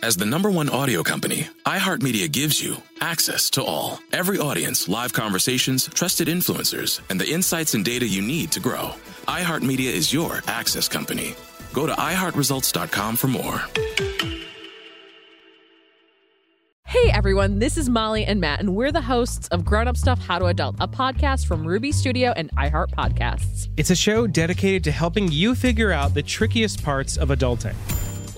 As the number one audio company, iHeartMedia gives you access to all. Every audience, live conversations, trusted influencers, and the insights and data you need to grow. iHeartMedia is your access company. Go to iHeartResults.com for more. Hey everyone, this is Molly and Matt, and we're the hosts of Grown Up Stuff How to Adult, a podcast from Ruby Studio and iHeart Podcasts. It's a show dedicated to helping you figure out the trickiest parts of adulting.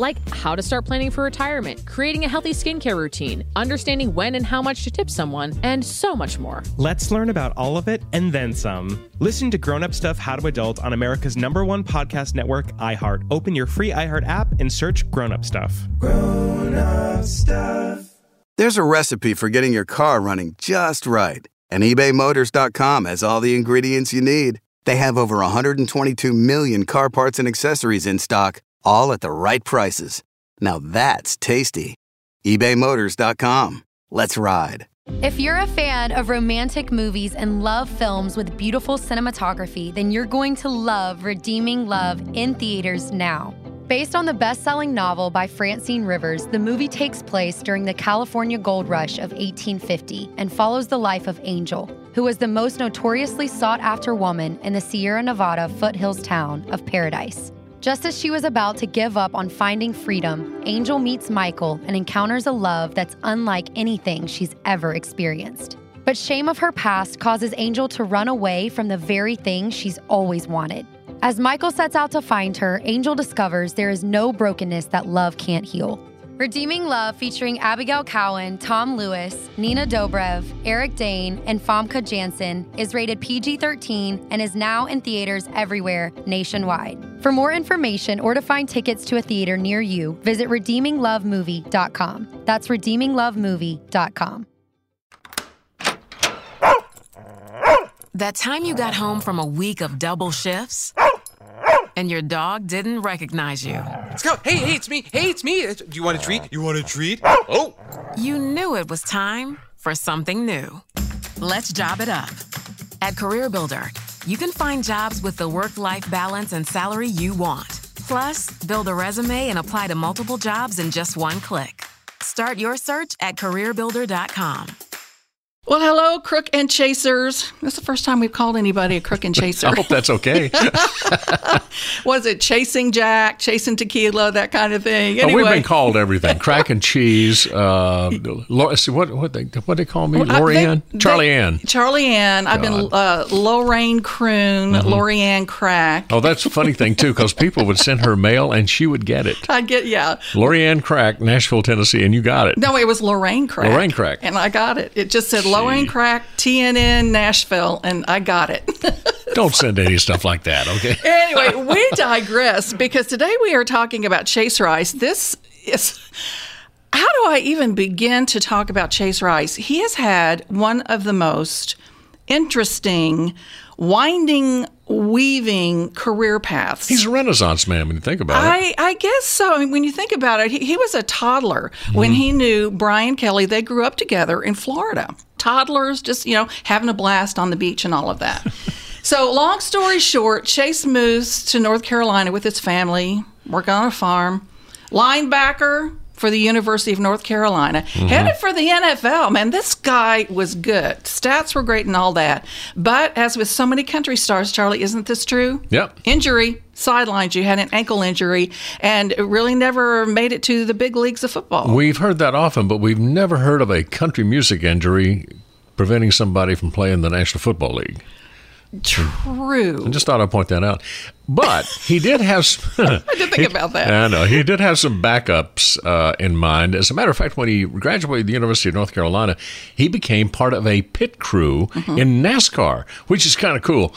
Like how to start planning for retirement, creating a healthy skincare routine, understanding when and how much to tip someone, and so much more. Let's learn about all of it and then some. Listen to Grown Up Stuff How to Adult on America's number one podcast network, iHeart. Open your free iHeart app and search Grown Up Stuff. Grown Up Stuff. There's a recipe for getting your car running just right, and ebaymotors.com has all the ingredients you need. They have over 122 million car parts and accessories in stock, all at the right prices. Now that's tasty. ebaymotors.com. Let's ride. If you're a fan of romantic movies and love films with beautiful cinematography, then you're going to love Redeeming Love in theaters now. Based on the best selling novel by Francine Rivers, the movie takes place during the California gold rush of 1850 and follows the life of Angel, who was the most notoriously sought after woman in the Sierra Nevada foothills town of Paradise. Just as she was about to give up on finding freedom, Angel meets Michael and encounters a love that's unlike anything she's ever experienced. But shame of her past causes Angel to run away from the very thing she's always wanted. As Michael sets out to find her, Angel discovers there is no brokenness that love can't heal. Redeeming Love, featuring Abigail Cowan, Tom Lewis, Nina Dobrev, Eric Dane, and Famke Janssen, is rated PG 13 and is now in theaters everywhere nationwide. For more information or to find tickets to a theater near you, visit redeeminglovemovie.com. That's redeeminglovemovie.com. That time you got home from a week of double shifts and your dog didn't recognize you. Let's go. Hey, hey, it's me. Hey, it's me. Do you want a treat? You want a treat? Oh. You knew it was time for something new. Let's job it up. At CareerBuilder, you can find jobs with the work life balance and salary you want. Plus, build a resume and apply to multiple jobs in just one click. Start your search at careerbuilder.com. Well, hello, crook and chasers. That's the first time we've called anybody a crook and chaser. I hope that's okay. Was it chasing Jack, chasing tequila, that kind of thing? Anyway. Oh, we've been called everything: crack and cheese. Uh, see what what they what they call me? Well, Lorianne, Charlie Ann, Charlie Ann. I've been uh, Lorraine Croon, mm-hmm. Crack. Oh, that's a funny thing too, because people would send her mail and she would get it. I get yeah. Lorianne Crack, Nashville, Tennessee, and you got it. No, it was Lorraine Crack. Lorraine Crack, and I got it. It just said. Lorraine Crack, TNN, Nashville, and I got it. Don't send any stuff like that, okay? anyway, we digress because today we are talking about Chase Rice. This is. How do I even begin to talk about Chase Rice? He has had one of the most interesting, winding, weaving career paths. He's a renaissance man when you think about I, it. I guess so. I mean, when you think about it, he, he was a toddler mm-hmm. when he knew Brian Kelley. They grew up together in Florida. Toddlers, just, you know, having a blast on the beach and all of that. so, long story short, Chase moves to North Carolina with his family, working on a farm. Linebacker, for the University of North Carolina, mm-hmm. headed for the NFL. Man, this guy was good. Stats were great and all that. But as with so many country stars, Charlie, isn't this true? Yep. Injury, sidelines. You had an ankle injury and really never made it to the big leagues of football. We've heard that often, but we've never heard of a country music injury preventing somebody from playing the National Football League. True. I just thought I'd point that out. But he did have. I did think about that. I know he did have some backups uh, in mind. As a matter of fact, when he graduated the University of North Carolina, he became part of a pit crew Mm-hmm. in NASCAR, which is kind of cool.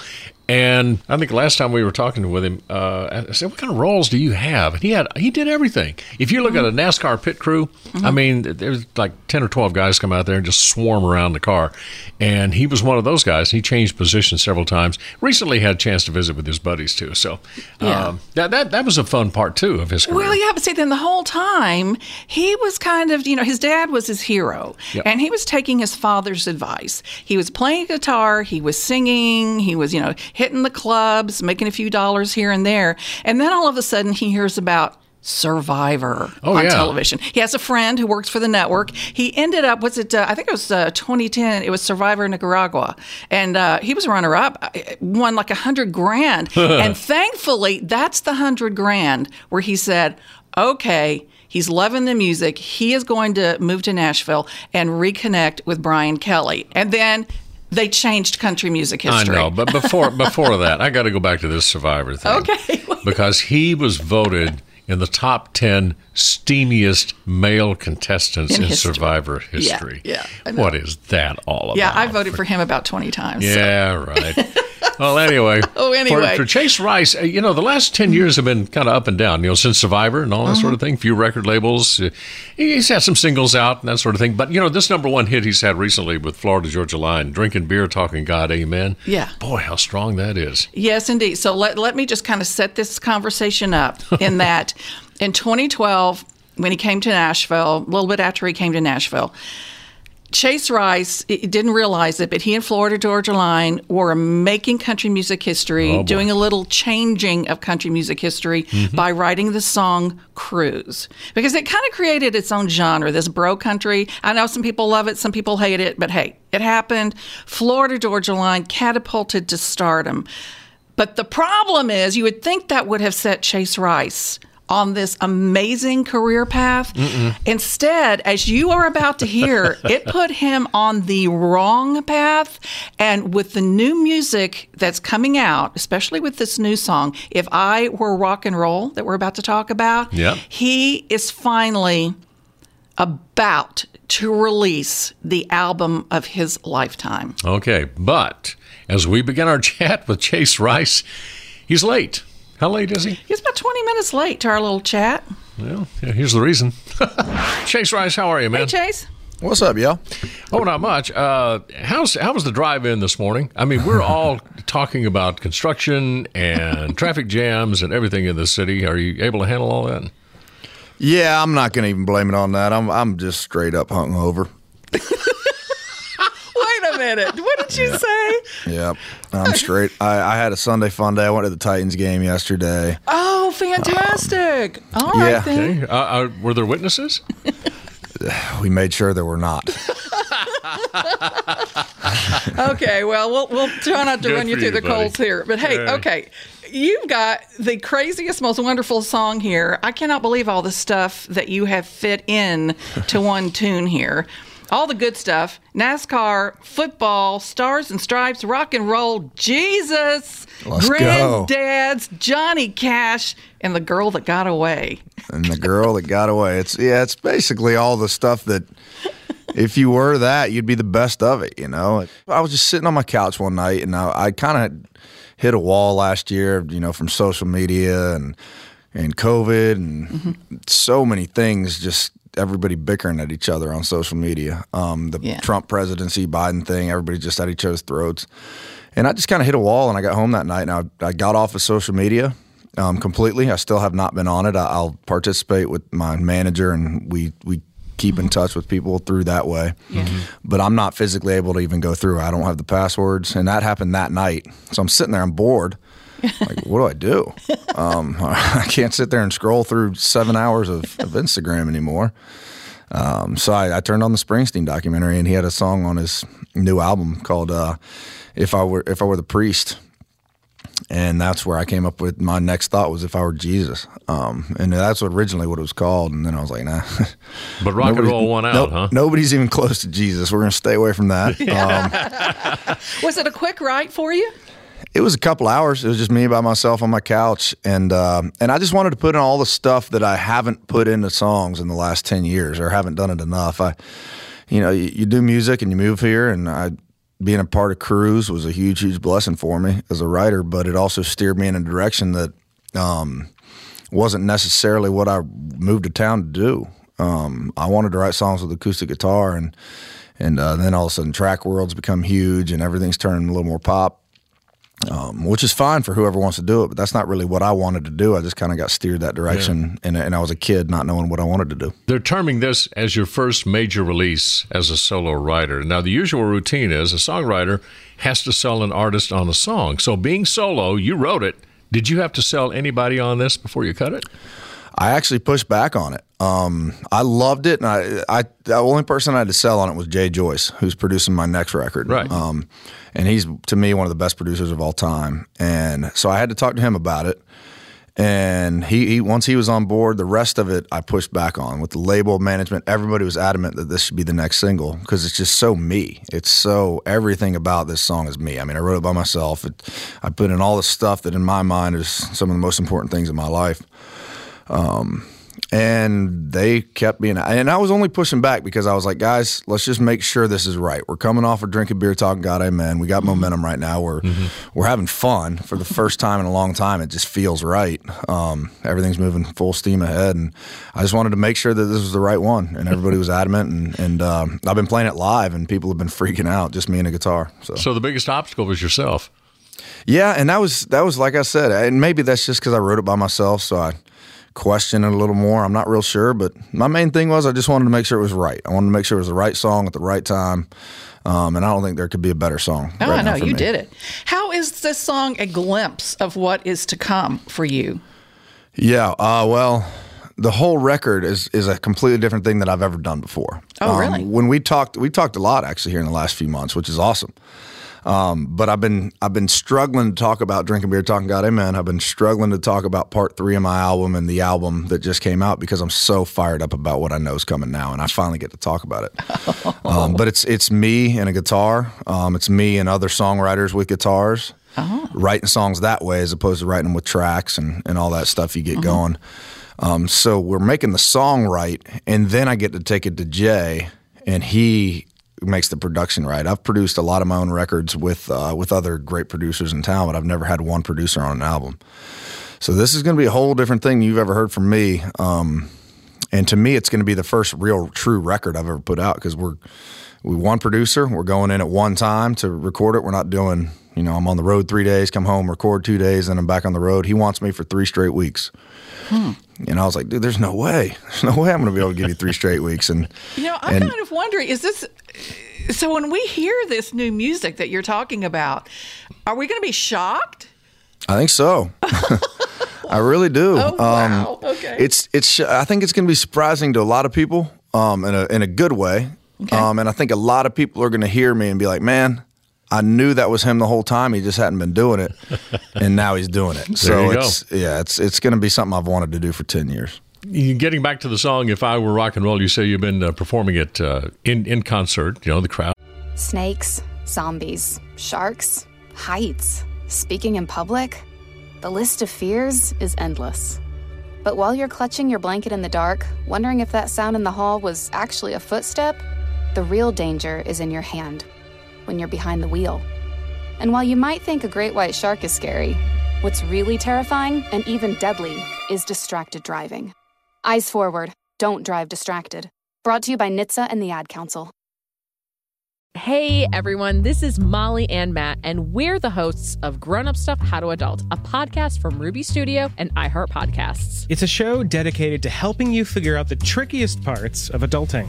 And I think last time we were talking with him, uh, I said, "What kind of roles do you have?" And he had he did everything. If you look at a NASCAR pit crew, I mean, there's like ten or twelve guys come out there and just swarm around the car, and he was one of those guys. He changed positions several times. Recently, had a chance to visit with his buddies too. So Yeah. um, that that that was a fun part too of his career. Well, yeah, but see, then the whole time he was kind of, you know, his dad was his hero, Yep. and he was taking his father's advice. He was playing guitar, he was singing, he was, you know, hitting the clubs, making a few dollars here and there, and then all of a sudden he hears about. Survivor Oh, on yeah. television. He has a friend who works for the network. He ended up, what's it? Uh, I think it was uh, 2010. It was Survivor Nicaragua, and uh, he was runner up, uh, won like a hundred grand. and thankfully, that's the hundred grand where he said, "Okay." He's loving the music. He is going to move to Nashville and reconnect with Brian Kelley. And then they changed country music history. I know, but before before that, I got to go back to this Survivor thing. Okay. because he was voted in the top ten steamiest male contestants In in, history. Survivor history. yeah, know. what is that all about? yeah, I voted for him about 20 times. so- Yeah, right. well, anyway. Oh, anyway. For, for Chase Rice, uh, you know, the last 10 years have been kind of up and down, you know, since Survivor and all that sort of Mm-hmm. thing. Few record labels. Uh, he's had some singles out and that sort of thing. But, you know, this number one hit he's had recently with Florida Georgia Line, Drinking Beer, Talking God, Amen. Yeah. Boy, how strong that is. Yes, indeed. So let, let me just kind of set this conversation up in that in 2012, when he came to Nashville, a little bit after he came to Nashville, Chase Rice didn't realize it, but he and Florida Georgia Line were making country music history, Oh, doing a little changing of country music history mm-hmm. by writing the song Cruise. Because it kind of created its own genre, this bro country. I know some people love it, some people hate it, but hey, it happened. Florida Georgia Line catapulted to stardom. But the problem is, you would think that would have set Chase Rice on this amazing career path. Instead, as you are about to hear, it put him on the wrong path. And with the new music that's coming out, especially with this new song, If I Were Rock and Roll, that we're about to talk about, Yep. he is finally about to release the album of his lifetime. Okay, but as we begin our chat with Chase Rice, he's late. How late is he? He's about 20 minutes late to our little chat. Well, yeah, here's the reason. Chase Rice, how are you, man? Hey, Chase. What's up, y'all? Oh, not much. Uh, how's how was the drive in this morning? I mean, we're all talking about construction and traffic jams and everything in the city. Are you able to handle all that? Yeah, I'm not going to even blame it on that. I'm I'm just straight up hungover. Wait a minute. What did you say? Yep, I'm straight. I, I had a Sunday fun day. I went to the Titans game yesterday. Oh, fantastic. All right, yeah. then. Okay. Uh, uh, were there witnesses? We made sure there were not. Okay, well, we'll, we'll try not to Good run you through you, the buddy. coals here. But hey, All right. okay. You've got the craziest, most wonderful song here. I cannot believe all the stuff that you have fit in to one tune here. All the good stuff NASCAR, football, stars and stripes, rock and roll, Jesus, Let's go. granddads, Johnny Cash, and the girl that got away. and the girl that got away. It's yeah, it's basically all the stuff that if you were that, you'd be the best of it. You know, I was just sitting on my couch one night, and I, I kind of hit a wall last year. You know, from social media and and COVID and mm-hmm. so many things. Just everybody bickering at each other on social media. Um, the Yeah. Trump presidency, Biden thing. Everybody just at each other's throats. And I just kind of hit a wall, and I got home that night, and I, I got off of social media um, completely. I still have not been on it. I, I'll participate with my manager, and we we keep in touch with people through that way. But I'm not physically able to even go through. I don't have the passwords, and that happened that night. So I'm sitting there, I'm bored. Like, what do I do? Um, I can't sit there and scroll through seven hours of, of Instagram anymore. Um, so I, I turned on the Springsteen documentary, and he had a song on his new album called uh, "If I Were If I Were the Priest," and that's where I came up with my next thought was "If I Were Jesus," um, and that's what originally what it was called. And then I was like, "Nah." But rock and Nobody- roll won out, nope, huh? Nobody's even close to Jesus. We're gonna stay away from that. Um, Was it a quick write for you? It was a couple hours. It was just me by myself on my couch, and uh, and I just wanted to put in all the stuff that I haven't put into songs in the last ten years, or haven't done it enough. I, you know, you, you do music and you move here, and I being a part of Cruise was a huge, huge blessing for me as a writer, but it also steered me in a direction that um, wasn't necessarily what I moved to town to do. Um, I wanted to write songs with acoustic guitar, and and uh, then all of a sudden, track world's become huge, and everything's turning a little more pop. Um, which is fine for whoever wants to do it, but that's not really what I wanted to do. I just kind of got steered that direction, yeah. and, and I was a kid not knowing what I wanted to do. They're terming this as your first major release as a solo writer. Now, the usual routine is a songwriter has to sell an artist on a song. So, being solo, you wrote it. Did you have to sell anybody on this before you cut it? I actually pushed back on it. Um, I loved it, and I, I, the only person I had to sell on it was Jay Joyce, who's producing my next record. Right. Um, and he's to me one of the best producers of all time. And so I had to talk to him about it. And he, he once he was on board, the rest of it I pushed back on with the label management. Everybody was adamant that this should be the next single because it's just so me. It's so everything about this song is me. I mean, I wrote it by myself. It, I put in all the stuff that in my mind is some of the most important things in my life. Um, and they kept being and i was only pushing back because i was like guys let's just make sure this is right. We're coming off of drinking beer talking god amen. We got mm-hmm. momentum right now. We're mm-hmm. we're having fun for the first time in a long time. It just feels right. Um, everything's moving full steam ahead and i just wanted to make sure that this was the right one and everybody was adamant and, and um, i've been playing it live and people have been freaking out just me and a guitar so. So the biggest obstacle was yourself. Yeah and that was that was like i said and maybe that's just because i wrote it by myself so i question it a little more. I'm not real sure, but my main thing was I just wanted to make sure it was right. I wanted to make sure it was the right song at the right time. Um, and I don't think there could be a better song. Oh, right I know you me. did it. How is this song a glimpse of what is to come for you? Yeah. Uh, well, the whole record is is a completely different thing that I've ever done before. Oh, um, really? When we talked, we talked a lot actually here in the last few months, which is awesome. Um, but I've been I've been struggling to talk about drinking beer, talking God, Amen. I've been struggling to talk about part three of my album and the album that just came out because I'm so fired up about what I know is coming now, and I finally get to talk about it. um, but it's it's me and a guitar. Um, it's me and other songwriters with guitars. Oh. Writing songs that way as opposed to writing them with tracks and, and all that stuff you get mm-hmm. going. Um, so we're making the song right, and then I get to take it to Jay, and he makes the production right. I've produced a lot of my own records with uh, with other great producers in town, but I've never had one producer on an album. So this is going to be a whole different thing you've ever heard from me. Um, and to me, it's going to be the first real true record I've ever put out because we're we one producer. We're going in at one time to record it. We're not doing you know I'm on the road three days, come home, record two days, and I'm back on the road. He wants me for three straight weeks. Hmm. And I was like, dude, there's no way. There's no way I'm going to be able to give you three straight weeks. And you know, I'm and, kind of wondering, is this so? When we hear this new music that you're talking about, are we going to be shocked? I think so. I really do. Oh, wow. Um, okay. It's it's. I think it's going to be surprising to a lot of people, um, in a in a good way. Okay. Um, and I think a lot of people are going to hear me and be like, "Man, I knew that was him the whole time. He just hadn't been doing it, and now he's doing it. so it's go. yeah, it's it's going to be something I've wanted to do for ten years. Getting back to the song, "If I Were Rock and Roll," you say you've been uh, performing it uh, in in concert. You know the crowd. Snakes, zombies, sharks, heights. Speaking in public, the list of fears is endless. But while you're clutching your blanket in the dark, wondering if that sound in the hall was actually a footstep, the real danger is in your hand when you're behind the wheel. And while you might think a great white shark is scary, what's really terrifying and even deadly is distracted driving. Eyes forward, don't drive distracted. Brought to you by NHTSA and the Ad Council. Hey everyone, this is Molly and Matt, and we're the hosts of Grown Up Stuff How to Adult, a podcast from Ruby Studio and iHeart Podcasts. It's a show dedicated to helping you figure out the trickiest parts of adulting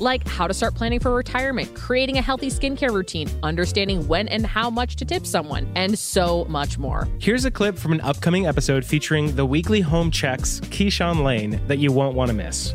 like how to start planning for retirement, creating a healthy skincare routine, understanding when and how much to tip someone, and so much more. Here's a clip from an upcoming episode featuring the weekly home checks, Keyshawn Lane, that you won't want to miss.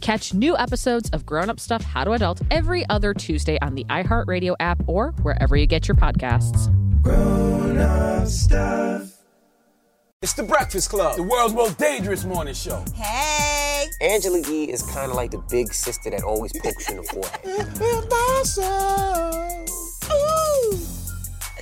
Catch new episodes of Grown Up Stuff How to Adult every other Tuesday on the iHeartRadio app or wherever you get your podcasts. Grown up stuff. It's the Breakfast Club, the world's most dangerous morning show. Hey! Angela Yee is kind of like the big sister that always pokes you in the forehead.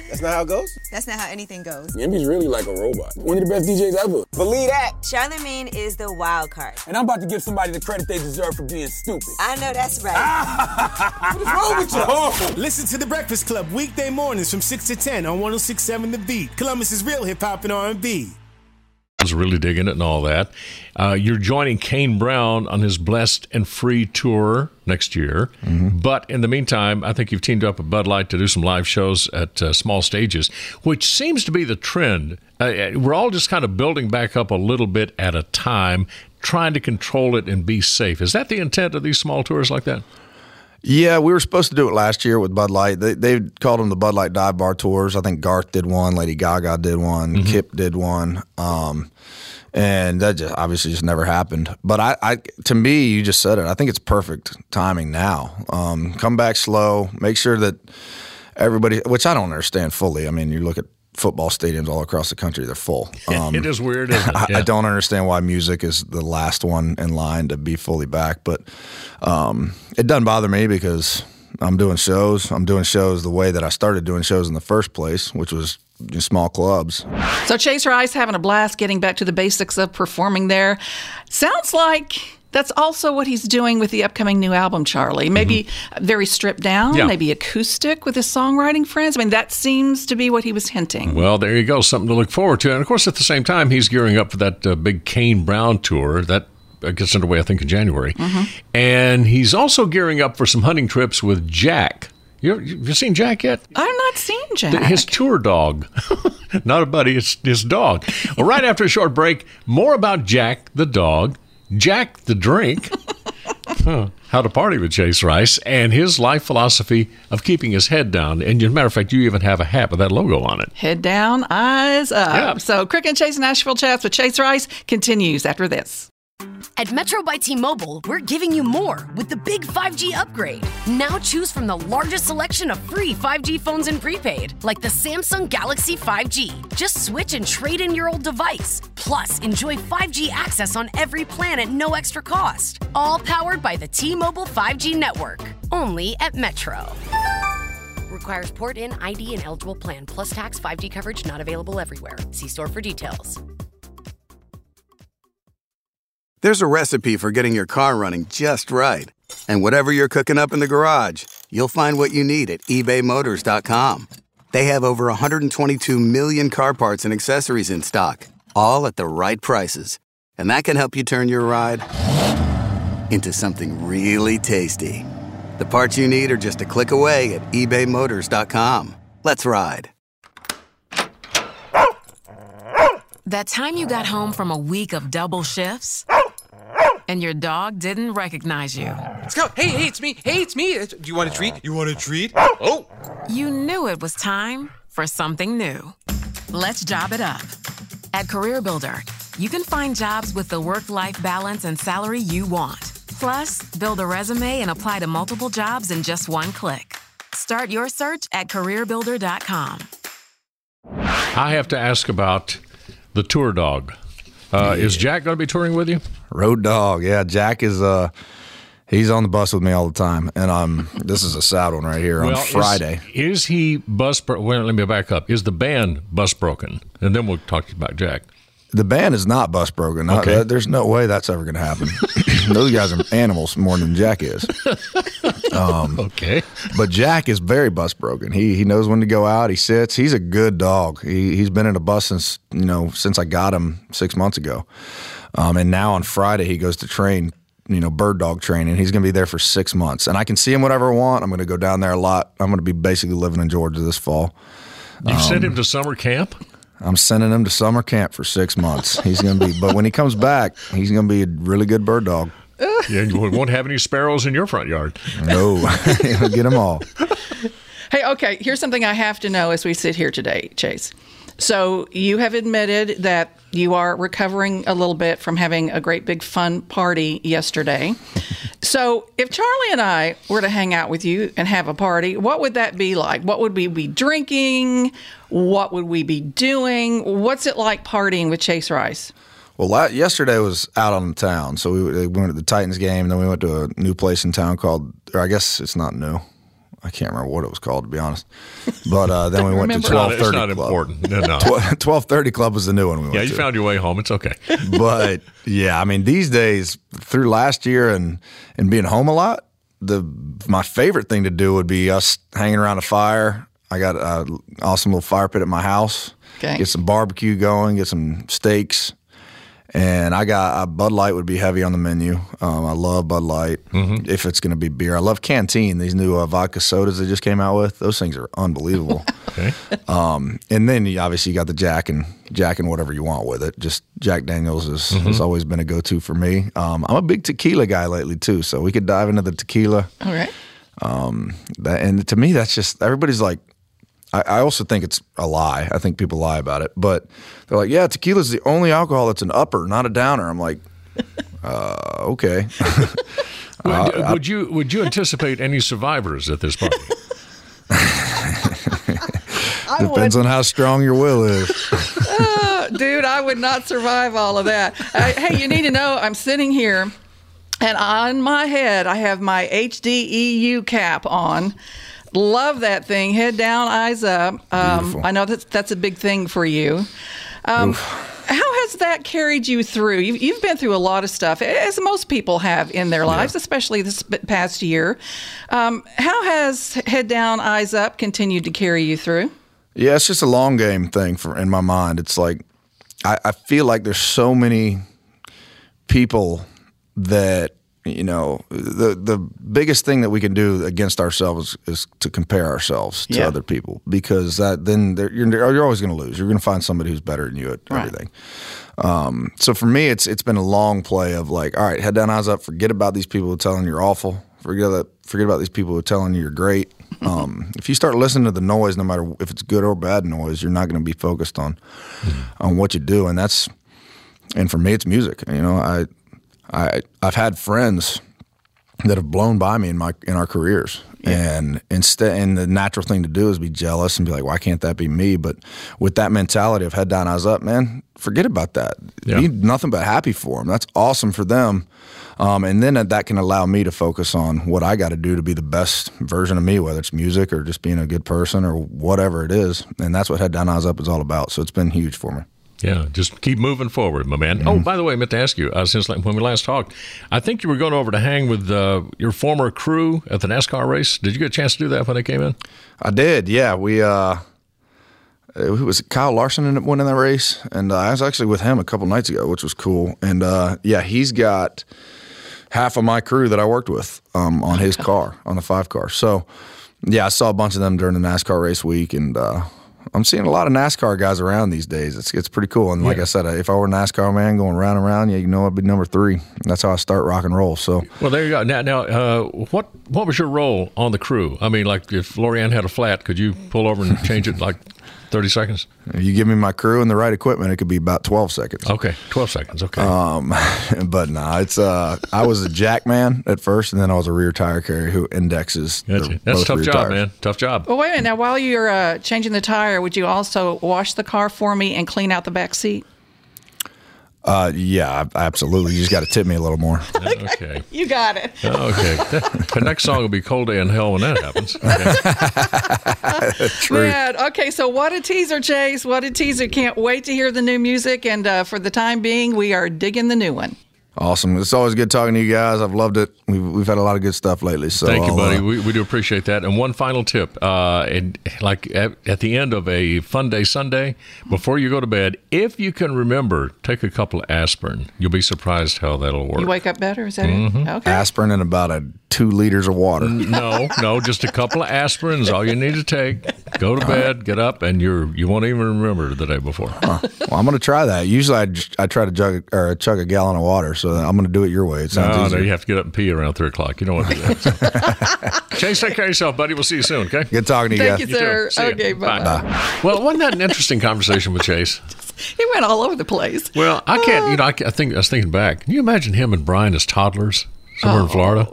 That's not how it goes? That's not how anything goes. Yemi's really like a robot. One of the best DJs ever. Believe that. Charlemagne is the wild card. And I'm about to give somebody the credit they deserve for being stupid. I know that's right. What is wrong with you? Oh. Listen to the Breakfast Club weekday mornings from 6 to 10 on 1067 The Beat. Columbus's real hip hop and R&B. Was really digging it and all that. Uh, you're joining Kane Brown on his Blessed and Free tour next year. But in the meantime, I think you've teamed up with Bud Light to do some live shows at uh, small stages, which seems to be the trend. Uh, we're all just kind of building back up a little bit at a time, trying to control it and be safe. Is that the intent of these small tours like that? Yeah, we were supposed to do it last year with Bud Light. They, they called them the Bud Light Dive Bar Tours. I think Garth did one, Lady Gaga did one, Kip did one, um, and that just obviously just never happened. But I, I, to me, you just said it. I think it's perfect timing now. Um, come back slow. Make sure that everybody, which I don't understand fully. I mean, you look at football stadiums all across the country; they're full. Um, it is weird, isn't it? I, Yeah. I don't understand why music is the last one in line to be fully back, but um, it doesn't bother me because I'm doing shows. I'm doing shows the way that I started doing shows in the first place, which was in small clubs. So Chase Rice having a blast getting back to the basics of performing there. Sounds like that's also what he's doing with the upcoming new album, Charlie. Maybe very stripped down, Yeah. maybe acoustic with his songwriting friends. I mean, that seems to be what he was hinting. Well, there you go. Something to look forward to. And of course, at the same time, he's gearing up for that uh, big Kane Brown tour that uh, gets underway, I think, in January. And he's also gearing up for some hunting trips with Jack. You, you seen Jack yet? I've not seen Jack. His tour dog. Not a buddy, it's his dog. Well, right after a short break, more about Jack the dog, Jack the drink, huh, how to party with Chase Rice, and his life philosophy of keeping his head down. And as a matter of fact, you even have a hat with that logo on it. Head down, eyes up. Yeah. So Crook and Chase Nashville chats with Chase Rice continues after this. At Metro by T-Mobile, we're giving you more with the big 5G upgrade. Now choose from the largest selection of free 5G phones in prepaid, like the Samsung Galaxy 5G. Just switch and trade in your old device. Plus, enjoy 5G access on every plan at no extra cost. All powered by the T-Mobile 5G network. Only at Metro. Requires port in ID and eligible plan, plus tax 5G coverage not available everywhere. See store for details. There's a recipe for getting your car running just right. And whatever you're cooking up in the garage, you'll find what you need at ebaymotors.com. They have over 122 million car parts and accessories in stock, all at the right prices. And that can help you turn your ride into something really tasty. The parts you need are just a click away at ebaymotors.com. Let's ride. That time you got home from a week of double shifts and your dog didn't recognize you. Let's go. Hey, hey, it's me. Hey, it's me. Do you want a treat? You want a treat? Oh. You knew it was time for something new. Let's job it up. At CareerBuilder, you can find jobs with the work life balance and salary you want. Plus, build a resume and apply to multiple jobs in just one click. Start your search at careerbuilder.com. I have to ask about the tour dog. Uh, Is Jack going to be touring with you? Road dog, yeah. Jack is uh, he's on the bus with me all the time, and um, this is a sad one right here on Well, is- Friday. Is, he bus? Bro- well, let me back up. Is the band bus broken? And then we'll talk about Jack. The band is not bus broken. Okay. there's no way that's ever going to happen. Those guys are animals more than Jack is. Um, okay. But Jack is very bus broken. He he knows when to go out. He sits. He's a good dog. He he's been in a bus since you know since I got him six months ago. Um, and now on Friday he goes to train you know bird dog training. He's going to be there for six months, and I can see him whatever I want. I'm going to go down there a lot. I'm going to be basically living in Georgia this fall. You Um, sent him to summer camp. I'm sending him to summer camp for six months. He's going to be, but when he comes back, he's going to be a really good bird dog. Yeah, you won't have any sparrows in your front yard. No, he'll get them all. Hey, okay, here's something I have to know as we sit here today, Chase. So, you have admitted that you are recovering a little bit from having a great big fun party yesterday. so, if Charlie and I were to hang out with you and have a party, what would that be like? What would we be drinking? What would we be doing? What's it like partying with Chase Rice? Well, yesterday was out on the town, so we, we went to the Titans game, and then we went to a new place in town called, or I guess it's not new. I can't remember what it was called to be honest. But uh, then we went to twelve thirty. It's not Club. important. No, no. Twelve thirty club was the new one we went Yeah, you to. found your way home. It's okay. but yeah, I mean, these days through last year and and being home a lot, the my favorite thing to do would be us hanging around a fire. I got an awesome little fire pit at my house. Okay. Get some barbecue going, get some steaks. And I got uh, Bud Light would be heavy on the menu. Um, I love Bud Light. If it's going to be beer, I love Canteen. These new uh, vodka sodas they just came out with. Those things are unbelievable. Okay. Um, and then you, obviously you got the Jack and Jack and whatever you want with it. Just Jack Daniels is, has always been a go-to for me. Um, I'm a big tequila guy lately too, so we could dive into the tequila. All right. Um, that, and to me, that's just everybody's like. I, I also think it's a lie. I think people lie about it, but they're like, "Yeah, tequila's the only alcohol that's an upper, not a downer." I'm like, uh, "Okay." Would, Uh, would you would you anticipate any survivors at this party? Depends on how strong your will is. Uh, dude, I would not survive all of that. I, hey, you need to know I'm sitting here and on my head I have my HDEU cap on. Love that thing. Head down, eyes up. Um, I know that's that's a big thing for you. Um, how has that carried you through? You've, you've been through a lot of stuff, as most people have in their lives, especially this past year. Um, how has head down, eyes up continued to carry you through? Yeah, it's just a long game thing for in my mind. It's like I, I feel like there's so many people that you know the the biggest thing that we can do against ourselves is to compare ourselves to Yeah. other people because that then you're you're always going to lose. You're going to find somebody who's better than you at Right. everything. Um, so for me, it's it's been a long play of like, all right, head down, eyes up. Forget about these people telling you you're awful. Forget that. Forget about these people who are telling you you're great. Um, if you start listening to the noise, no matter if it's good or bad noise, you're not going to be focused on on what you do, and that's and for me, it's music. You know, I I I've had friends that have blown by me in my in our careers. And instead, and the natural thing to do is be jealous and be like, "Why can't that be me?" But with that mentality of head down, eyes up, man, forget about that. Yeah. Be nothing but happy for them. That's awesome for them. Um, and then that can allow me to focus on what I got to do to be the best version of me, whether it's music or just being a good person or whatever it is. And that's what head down, eyes up is all about. So it's been huge for me. Yeah, just keep moving forward, my man. Mm-hmm. Oh, by the way, I meant to ask you uh, since when we last talked, I think you were going over to hang with uh, your former crew at the NASCAR race. Did you get a chance to do that when they came in? I did, yeah. We uh, it was Kyle Larson ended up winning that race, and uh, I was actually with him a couple nights ago, which was cool. And uh, yeah, he's got half of my crew that I worked with um, on his car, on the five car. So yeah, I saw a bunch of them during the NASCAR race week, and uh, I'm seeing a lot of NASCAR guys around these days. It's it's pretty cool. And like Yeah. I said, if I were a NASCAR man going round and round, yeah, you know, I'd be number three. That's how I start rock and roll. So. Well, there you go. Now, now, uh, what what was your role on the crew? I mean, like if Lorianne had a flat, could you pull over and change it like thirty seconds? If you give me my crew and the right equipment, it could be about 12 seconds. Okay, twelve seconds. Okay. Um, but nah, it's uh, I was a jack man at first, and then I was a rear tire carrier who indexes. the- Gotcha. That's a both tough rear job, tires. man. Tough job. Well, wait a minute. Now, while you're uh, changing the tire, would you also wash the car for me and clean out the back seat? Uh, yeah, absolutely. You just got to tip me a little more. Okay. You got it. Okay. the next song will be "Cold Day in Hell" when that happens. Okay. True. Man, okay, so what a teaser, Chase. What a teaser. Can't wait to hear the new music. And uh, for the time being, we are digging the new one. Awesome. It's always good talking to you guys. I've loved it. We've, we've had a lot of good stuff lately. So Thank you, I'll, buddy. uh, we, we do appreciate that. And one final tip: uh, and like at, at the end of a fun day Sunday, before you go to bed, if you can remember, take a couple of aspirin. You'll be surprised how that'll work. You wake up better? Is that Mhm. it? Okay. aspirin and about a two liters of water. No, no, just a couple of aspirins. All you need to take. Go to bed, get up, and you're you won't even remember the day before. Well, I'm going to try that. Usually, I, just, I try to jug or chug a gallon of water, so I'm going to do it your way. It sounds No, no, easier. you have to get up and pee around three o'clock. You don't want to do that. Chase, take care of yourself, buddy. We'll see you soon. Okay. Good talking to you Thank guys. you, sir. too. See. Okay, bye-bye. Well, wasn't that an interesting conversation with Chase? He went all over the place. Well, I can't. Uh, you know, I, I think I was thinking back. Can you imagine him and Brian as toddlers somewhere in Florida?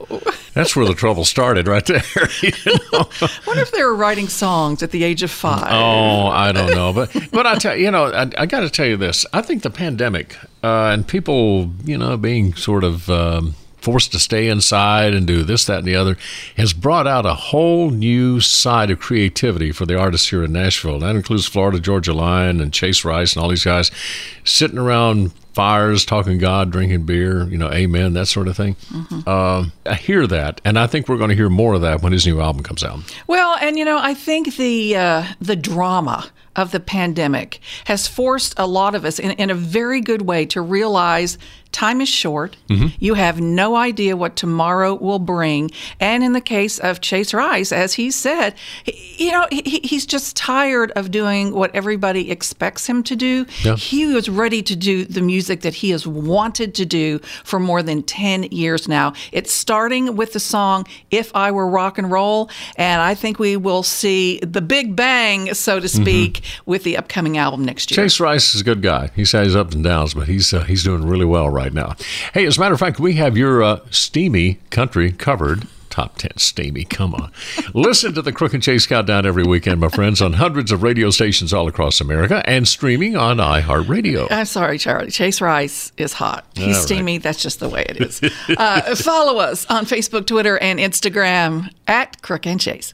That's where the trouble started, right there. you know? wonder if they were writing songs at the age of five. Oh, I don't know, but but I tell you know, I, I got to tell you this. I think the pandemic uh, and people, you know, being sort of um, forced to stay inside and do this, that, and the other, has brought out a whole new side of creativity for the artists here in Nashville. That includes Florida Georgia Line and Chase Rice and all these guys sitting around fires, talking God, drinking beer, you know, amen, that sort of thing. Um, I hear that, and I think we're going to hear more of that when his new album comes out. Well, and you know, I think the uh, the drama of the pandemic has forced a lot of us in, in a very good way to realize time is short. You have no idea what tomorrow will bring. And in the case of Chase Rice, as he said, he, you know, he, he's just tired of doing what everybody expects him to do. Yeah. He was ready to do the music that he has wanted to do for more than 10 years now. It's starting with the song If I Were Rock and Roll. And I think we will see the big bang, so to speak, with the upcoming album next year. Chase Rice is a good guy. He had his ups and downs, but he's uh, he's doing really well right now. Hey, as a matter of fact, we have your uh, steamy country covered. Top 10 steamy, come on. Listen to the Crook and Chase Countdown every weekend, my friends, on hundreds of radio stations all across America and streaming on iHeartRadio. I'm sorry, Charlie. Chase Rice is hot. He's All right. steamy. That's just the way it is. uh, follow us on Facebook, Twitter, and Instagram at Crook and Chase.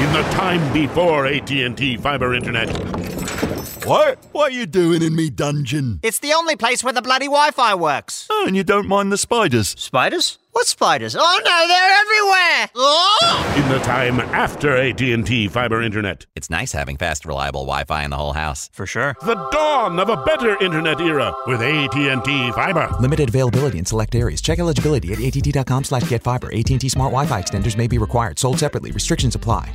In the time before AT&T fiber internet. What? What are you doing in me dungeon? It's the only place where the bloody Wi-Fi works. Oh, and you don't mind the spiders? Spiders? What spiders? Oh no, they're everywhere! Oh! In the time after AT&T fiber internet. It's nice having fast, reliable Wi-Fi in the whole house. For sure. The dawn of a better internet era with AT&T fiber. Limited availability in select areas. Check eligibility at att.com slash get fiber. AT&T Smart Wi-Fi extenders may be required. Sold separately. Restrictions apply.